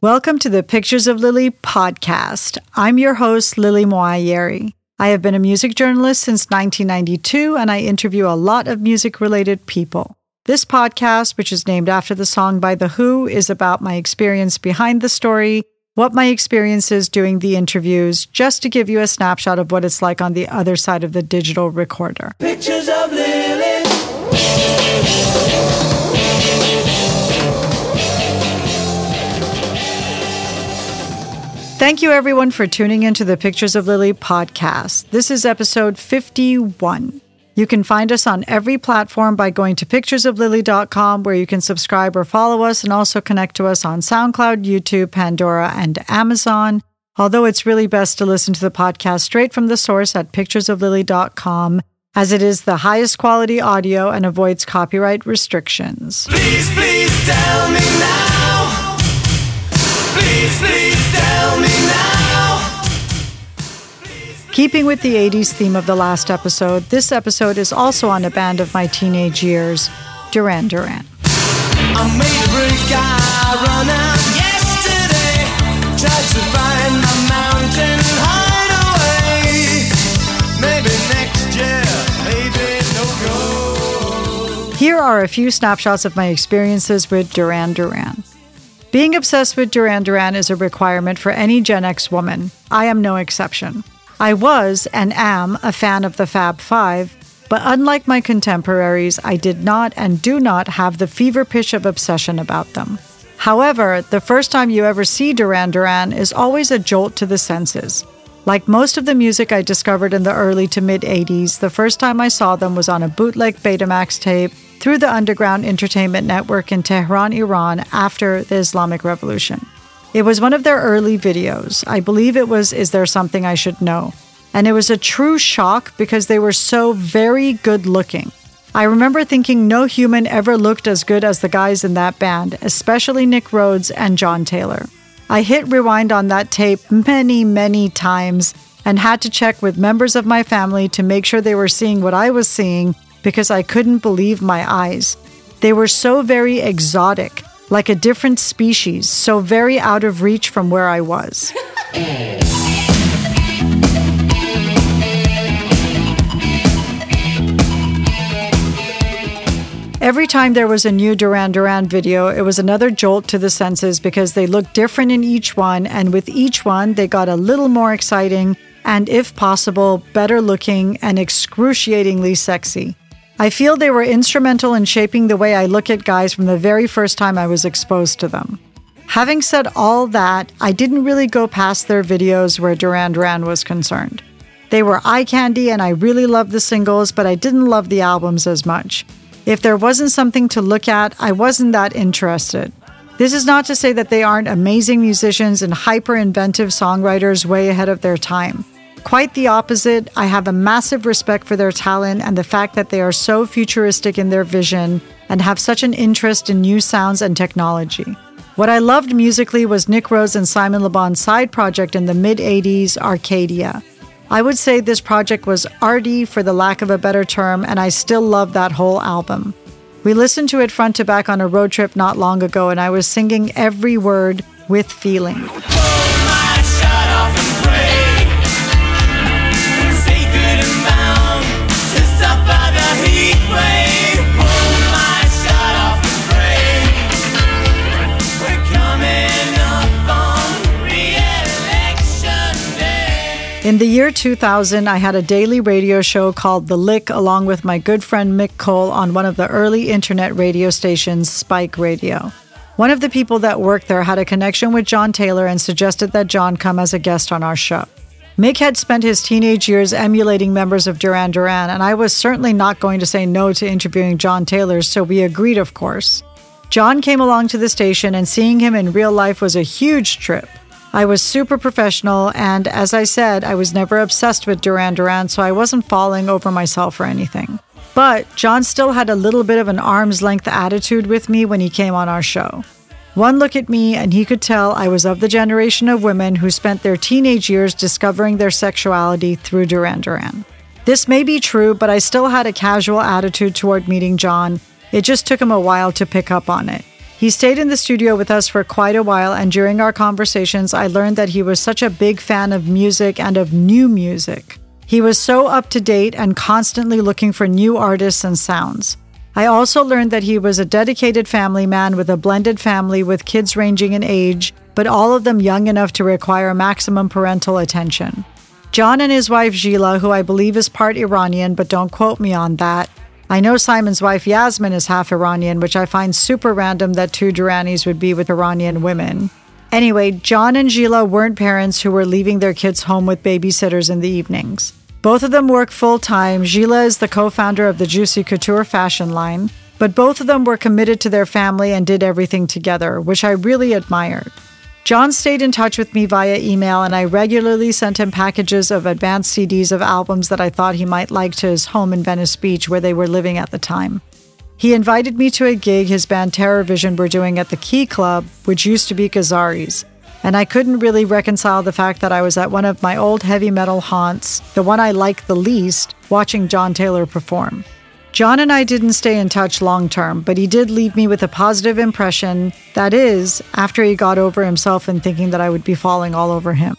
Welcome to the Pictures of Lily podcast. I'm your host, Lily Moayeri. I have been a music journalist since 1992 and I interview a lot of music related people. This podcast, which is named after the song by The Who, is about my experience behind the story, what my experience is doing the interviews, just to give you a snapshot of what it's like on the other side of the digital recorder. Pictures of Lily. Thank you, everyone, for tuning into the Pictures of Lily podcast. This is episode 51. You can find us on every platform by going to picturesoflily.com, where you can subscribe or follow us and also connect to us on SoundCloud, YouTube, Pandora, and Amazon. Although it's really best to listen to the podcast straight from the source at picturesoflily.com, as it is the highest quality audio and avoids copyright restrictions. Please, please tell me now. Please, please. Keeping with the 80s theme of the last episode, this episode is also on a band of my teenage years, Duran Duran. I made a break, I run out yesterday. Tried to find my mountain hideaway. Maybe next year, maybe no go. Here are a few snapshots of my experiences with Duran Duran. Being obsessed with Duran Duran is a requirement for any Gen X woman. I am no exception. I was and am a fan of the Fab Five, but unlike my contemporaries, I did not and do not have the fever pitch of obsession about them. However, the first time you ever see Duran Duran is always a jolt to the senses. Like most of the music I discovered in the early to mid 80s, the first time I saw them was on a bootleg Betamax tape through the Underground Entertainment Network in Tehran, Iran, after the Islamic Revolution. It was one of their early videos. I believe it was Is There Something I Should Know? And it was a true shock because they were so very good looking. I remember thinking no human ever looked as good as the guys in that band, especially Nick Rhodes and John Taylor. I hit rewind on that tape many, many times and had to check with members of my family to make sure they were seeing what I was seeing because I couldn't believe my eyes. They were so very exotic, like a different species, so very out of reach from where I was. Every time there was a new Duran Duran video, it was another jolt to the senses because they looked different in each one, and with each one, they got a little more exciting and, if possible, better looking and excruciatingly sexy. I feel they were instrumental in shaping the way I look at guys from the very first time I was exposed to them. Having said all that, I didn't really go past their videos where Duran Duran was concerned. They were eye candy and I really loved the singles, but I didn't love the albums as much. If there wasn't something to look at, I wasn't that interested. This is not to say that they aren't amazing musicians and hyper inventive songwriters way ahead of their time. Quite the opposite, I have a massive respect for their talent and the fact that they are so futuristic in their vision and have such an interest in new sounds and technology. What I loved musically was Nick Rhodes and Simon Le Bon's side project in the mid 80s, Arcadia. I would say this project was arty for the lack of a better term, and I still love that whole album. We listened to it front to back on a road trip not long ago, and I was singing every word with feeling. In the year 2000, I had a daily radio show called The Lick along with my good friend Mick Cole on one of the early internet radio stations, Spike Radio. One of the people that worked there had a connection with John Taylor and suggested that John come as a guest on our show. Mick had spent his teenage years emulating members of Duran Duran, and I was certainly not going to say no to interviewing John Taylor, so we agreed, of course. John came along to the station, and seeing him in real life was a huge trip. I was super professional, and as I said, I was never obsessed with Duran Duran, so I wasn't falling over myself or anything. But John still had a little bit of an arm's length attitude with me when he came on our show. One look at me, and he could tell I was of the generation of women who spent their teenage years discovering their sexuality through Duran Duran. This may be true, but I still had a casual attitude toward meeting John. It just took him a while to pick up on it. He stayed in the studio with us for quite a while, and during our conversations, I learned that he was such a big fan of music and of new music. He was so up to date and constantly looking for new artists and sounds. I also learned that he was a dedicated family man with a blended family with kids ranging in age, but all of them young enough to require maximum parental attention. John and his wife Gela, who I believe is part Iranian, but don't quote me on that. I know Simon's wife Yasmin is half Iranian, which I find super random that two Duranis would be with Iranian women. Anyway, John and Gela weren't parents who were leaving their kids home with babysitters in the evenings. Both of them work full time. Gela is the co founder of the Juicy Couture fashion line, but both of them were committed to their family and did everything together, which I really admired. John stayed in touch with me via email, and I regularly sent him packages of advanced CDs of albums that I thought he might like to his home in Venice Beach, where they were living at the time. He invited me to a gig his band Terror Vision were doing at the Key Club, which used to be Gazzarri's and I couldn't really reconcile the fact that I was at one of my old heavy metal haunts, the one I liked the least, watching John Taylor perform. John and I didn't stay in touch long term, but he did leave me with a positive impression, that is, after he got over himself and thinking that I would be falling all over him.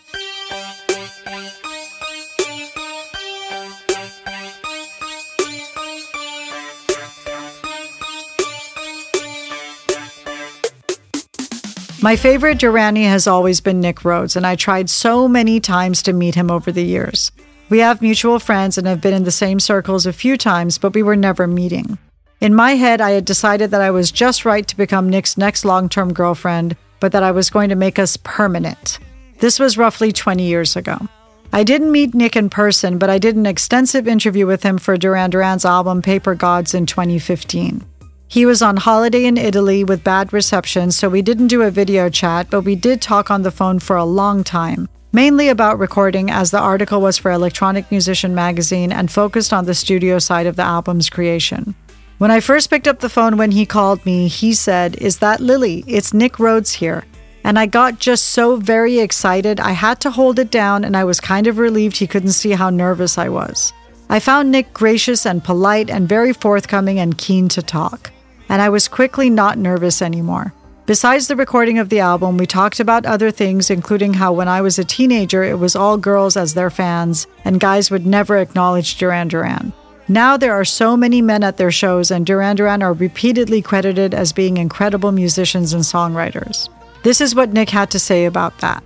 My favorite Durani has always been Nick Rhodes, and I tried so many times to meet him over the years. We have mutual friends and have been in the same circles a few times, but we were never meeting. In my head, I had decided that I was just right to become Nick's next long term girlfriend, but that I was going to make us permanent. This was roughly 20 years ago. I didn't meet Nick in person, but I did an extensive interview with him for Duran Duran's album Paper Gods in 2015. He was on holiday in Italy with bad reception, so we didn't do a video chat, but we did talk on the phone for a long time, mainly about recording, as the article was for Electronic Musician magazine and focused on the studio side of the album's creation. When I first picked up the phone when he called me, he said, Is that Lily? It's Nick Rhodes here. And I got just so very excited, I had to hold it down, and I was kind of relieved he couldn't see how nervous I was. I found Nick gracious and polite and very forthcoming and keen to talk and I was quickly not nervous anymore. Besides the recording of the album, we talked about other things, including how when I was a teenager, it was all girls as their fans, and guys would never acknowledge Duran Duran. Now there are so many men at their shows, and Duran Duran are repeatedly credited as being incredible musicians and songwriters. This is what Nick had to say about that.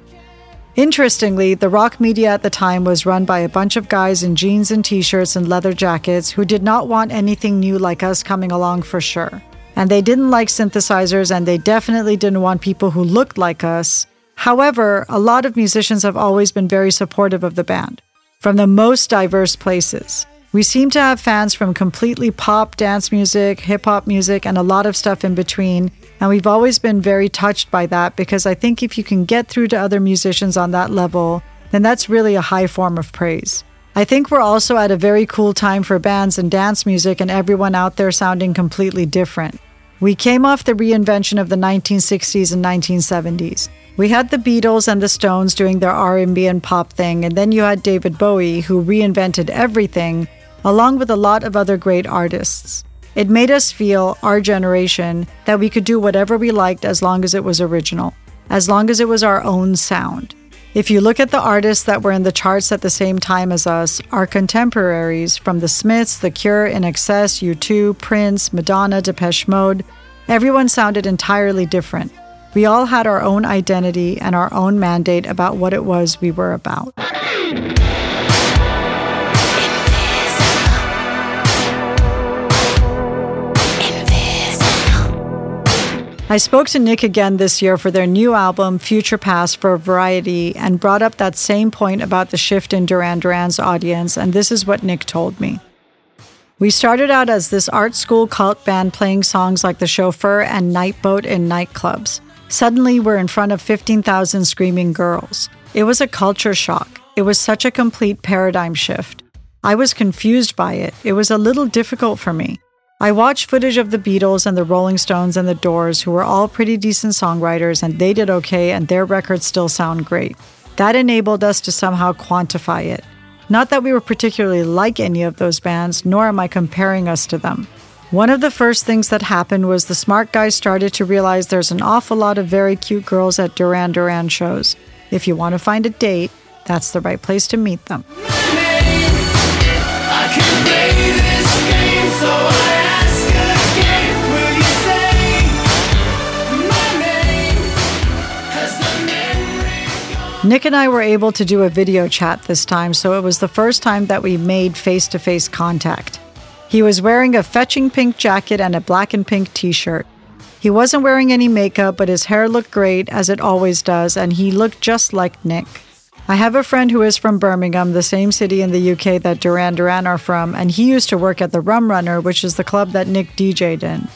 Interestingly, the rock media at the time was run by a bunch of guys in jeans and t shirts and leather jackets who did not want anything new like us coming along for sure. And they didn't like synthesizers, and they definitely didn't want people who looked like us. However, a lot of musicians have always been very supportive of the band, from the most diverse places. We seem to have fans from completely pop, dance music, hip hop music, and a lot of stuff in between. And we've always been very touched by that because I think if you can get through to other musicians on that level, then that's really a high form of praise. I think we're also at a very cool time for bands and dance music and everyone out there sounding completely different. We came off the reinvention of the 1960s and 1970s. We had the Beatles and the Stones doing their R&B and pop thing, and then you had David Bowie who reinvented everything along with a lot of other great artists. It made us feel, our generation, that we could do whatever we liked as long as it was original, as long as it was our own sound. If you look at the artists that were in the charts at the same time as us, our contemporaries from the Smiths, The Cure, INXS, U2, Prince, Madonna, Depeche Mode, everyone sounded entirely different. We all had our own identity and our own mandate about what it was we were about. I spoke to Nick again this year for their new album, Future Past, for Variety, and brought up that same point about the shift in Duran Duran's audience, and this is what Nick told me. We started out as this art school cult band playing songs like The Chauffeur and Nightboat in nightclubs. Suddenly, we're in front of 15,000 screaming girls. It was a culture shock. It was such a complete paradigm shift. I was confused by it. It was a little difficult for me. I watched footage of the Beatles and the Rolling Stones and the Doors, who were all pretty decent songwriters, and they did okay, and their records still sound great. That enabled us to somehow quantify it. Not that we were particularly like any of those bands, nor am I comparing us to them. One of the first things that happened was the smart guys started to realize there's an awful lot of very cute girls at Duran Duran shows. If you want to find a date, that's the right place to meet them. Nick and I were able to do a video chat this time, so it was the first time that we made face to face contact. He was wearing a fetching pink jacket and a black and pink t shirt. He wasn't wearing any makeup, but his hair looked great, as it always does, and he looked just like Nick. I have a friend who is from Birmingham, the same city in the UK that Duran Duran are from, and he used to work at the Rum Runner, which is the club that Nick DJ'd in.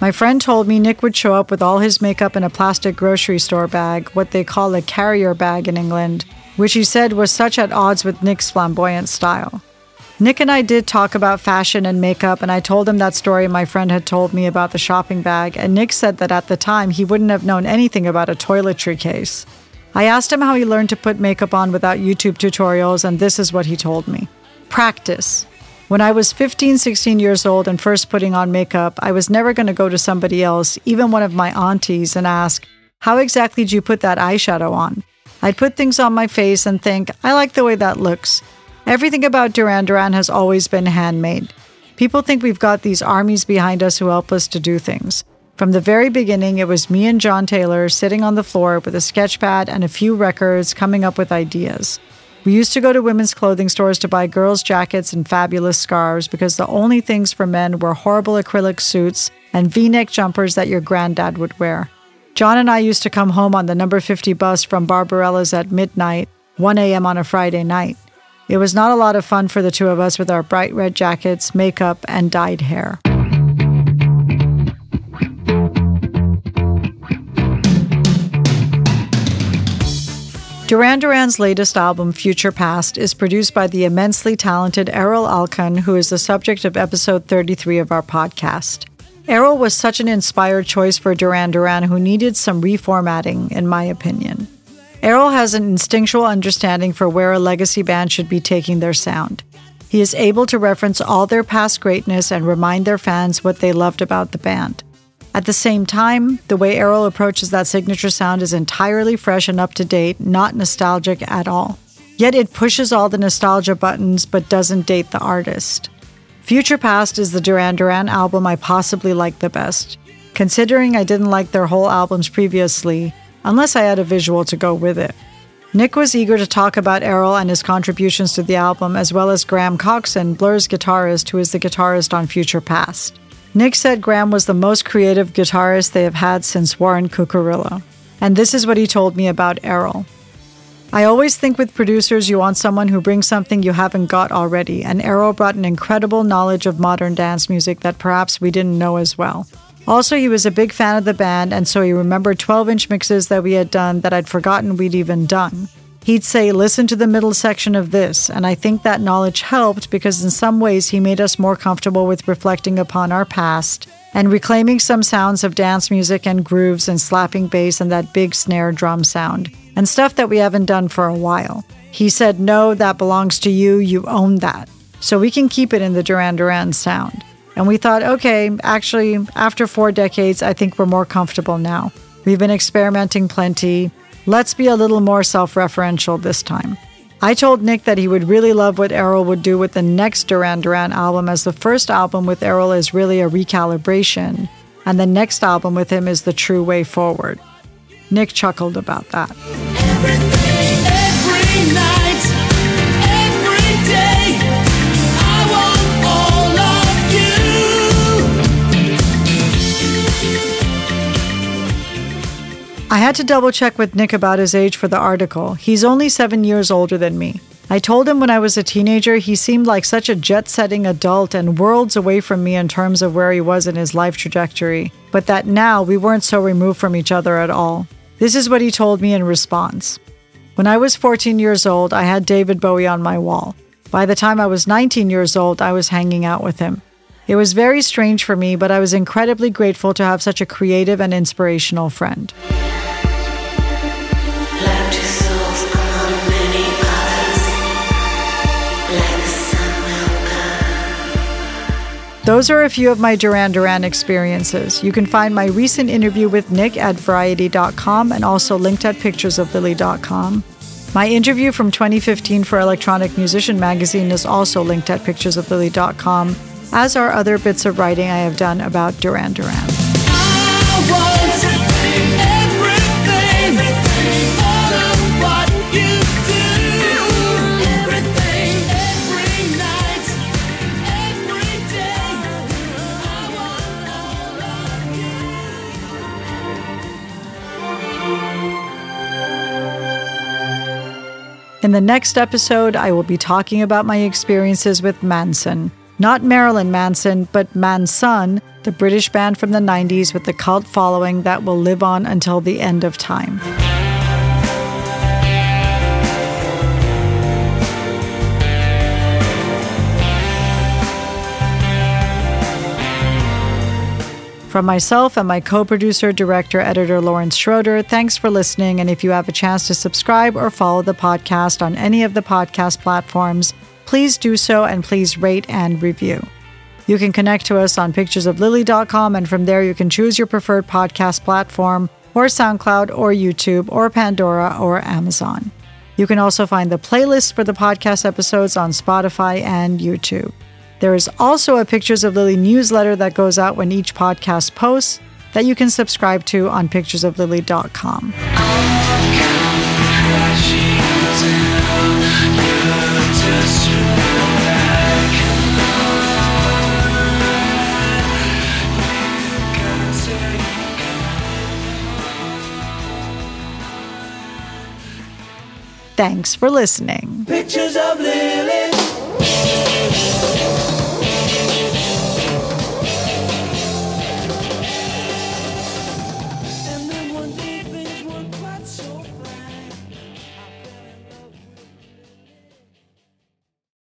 My friend told me Nick would show up with all his makeup in a plastic grocery store bag, what they call a carrier bag in England, which he said was such at odds with Nick's flamboyant style. Nick and I did talk about fashion and makeup, and I told him that story my friend had told me about the shopping bag, and Nick said that at the time he wouldn't have known anything about a toiletry case. I asked him how he learned to put makeup on without YouTube tutorials, and this is what he told me Practice. When I was 15, 16 years old and first putting on makeup, I was never going to go to somebody else, even one of my aunties, and ask, How exactly do you put that eyeshadow on? I'd put things on my face and think, I like the way that looks. Everything about Duran Duran has always been handmade. People think we've got these armies behind us who help us to do things. From the very beginning, it was me and John Taylor sitting on the floor with a sketch pad and a few records coming up with ideas. We used to go to women's clothing stores to buy girls' jackets and fabulous scarves because the only things for men were horrible acrylic suits and v neck jumpers that your granddad would wear. John and I used to come home on the number 50 bus from Barbarella's at midnight, 1 a.m. on a Friday night. It was not a lot of fun for the two of us with our bright red jackets, makeup, and dyed hair. Duran Duran's latest album, Future Past, is produced by the immensely talented Erol Alkan, who is the subject of episode 33 of our podcast. Erol was such an inspired choice for Duran Duran, who needed some reformatting, in my opinion. Erol has an instinctual understanding for where a legacy band should be taking their sound. He is able to reference all their past greatness and remind their fans what they loved about the band. At the same time, the way Erol approaches that signature sound is entirely fresh and up to date, not nostalgic at all. Yet it pushes all the nostalgia buttons but doesn't date the artist. Future Past is the Duran Duran album I possibly like the best. Considering I didn't like their whole albums previously, unless I had a visual to go with it. Nick was eager to talk about Erol and his contributions to the album, as well as Graham Coxon, Blur's guitarist, who is the guitarist on Future Past. Nick said Graham was the most creative guitarist they have had since Warren Cuccurullo. And this is what he told me about Erol. I always think with producers, you want someone who brings something you haven't got already, and Erol brought an incredible knowledge of modern dance music that perhaps we didn't know as well. Also, he was a big fan of the band, and so he remembered 12 inch mixes that we had done that I'd forgotten we'd even done. He'd say, Listen to the middle section of this, and I think that knowledge helped because in some ways he made us more comfortable with reflecting upon our past and reclaiming some sounds of dance music and grooves and slapping bass and that big snare drum sound, and stuff that we haven't done for a while. He said, No, that belongs to you, you own that. So we can keep it in the Duran Duran sound. And we thought, okay, actually, after four decades, I think we're more comfortable now. We've been experimenting plenty. Let's be a little more self referential this time. I told Nick that he would really love what Erol would do with the next Duran Duran album, as the first album with Erol is really a recalibration, and the next album with him is the true way forward. Nick chuckled about that. Every night, every I had to double check with Nick about his age for the article. He's only seven years older than me. I told him when I was a teenager he seemed like such a jet setting adult and worlds away from me in terms of where he was in his life trajectory, but that now we weren't so removed from each other at all. This is what he told me in response. When I was 14 years old, I had David Bowie on my wall. By the time I was 19 years old, I was hanging out with him. It was very strange for me, but I was incredibly grateful to have such a creative and inspirational friend. Those are a few of my Duran Duran experiences. You can find my recent interview with Nick at variety.com and also linked at picturesoflily.com. My interview from 2015 for Electronic Musician magazine is also linked at picturesoflily.com, as are other bits of writing I have done about Duran Duran. In the next episode, I will be talking about my experiences with Manson. Not Marilyn Manson, but Manson, the British band from the 90s with the cult following that will live on until the end of time. From myself and my co producer, director, editor Lawrence Schroeder, thanks for listening. And if you have a chance to subscribe or follow the podcast on any of the podcast platforms, please do so and please rate and review. You can connect to us on picturesoflily.com, and from there you can choose your preferred podcast platform, or SoundCloud, or YouTube, or Pandora, or Amazon. You can also find the playlist for the podcast episodes on Spotify and YouTube. There is also a Pictures of Lily newsletter that goes out when each podcast posts that you can subscribe to on picturesoflily.com. Thanks for listening. Pictures of Lily.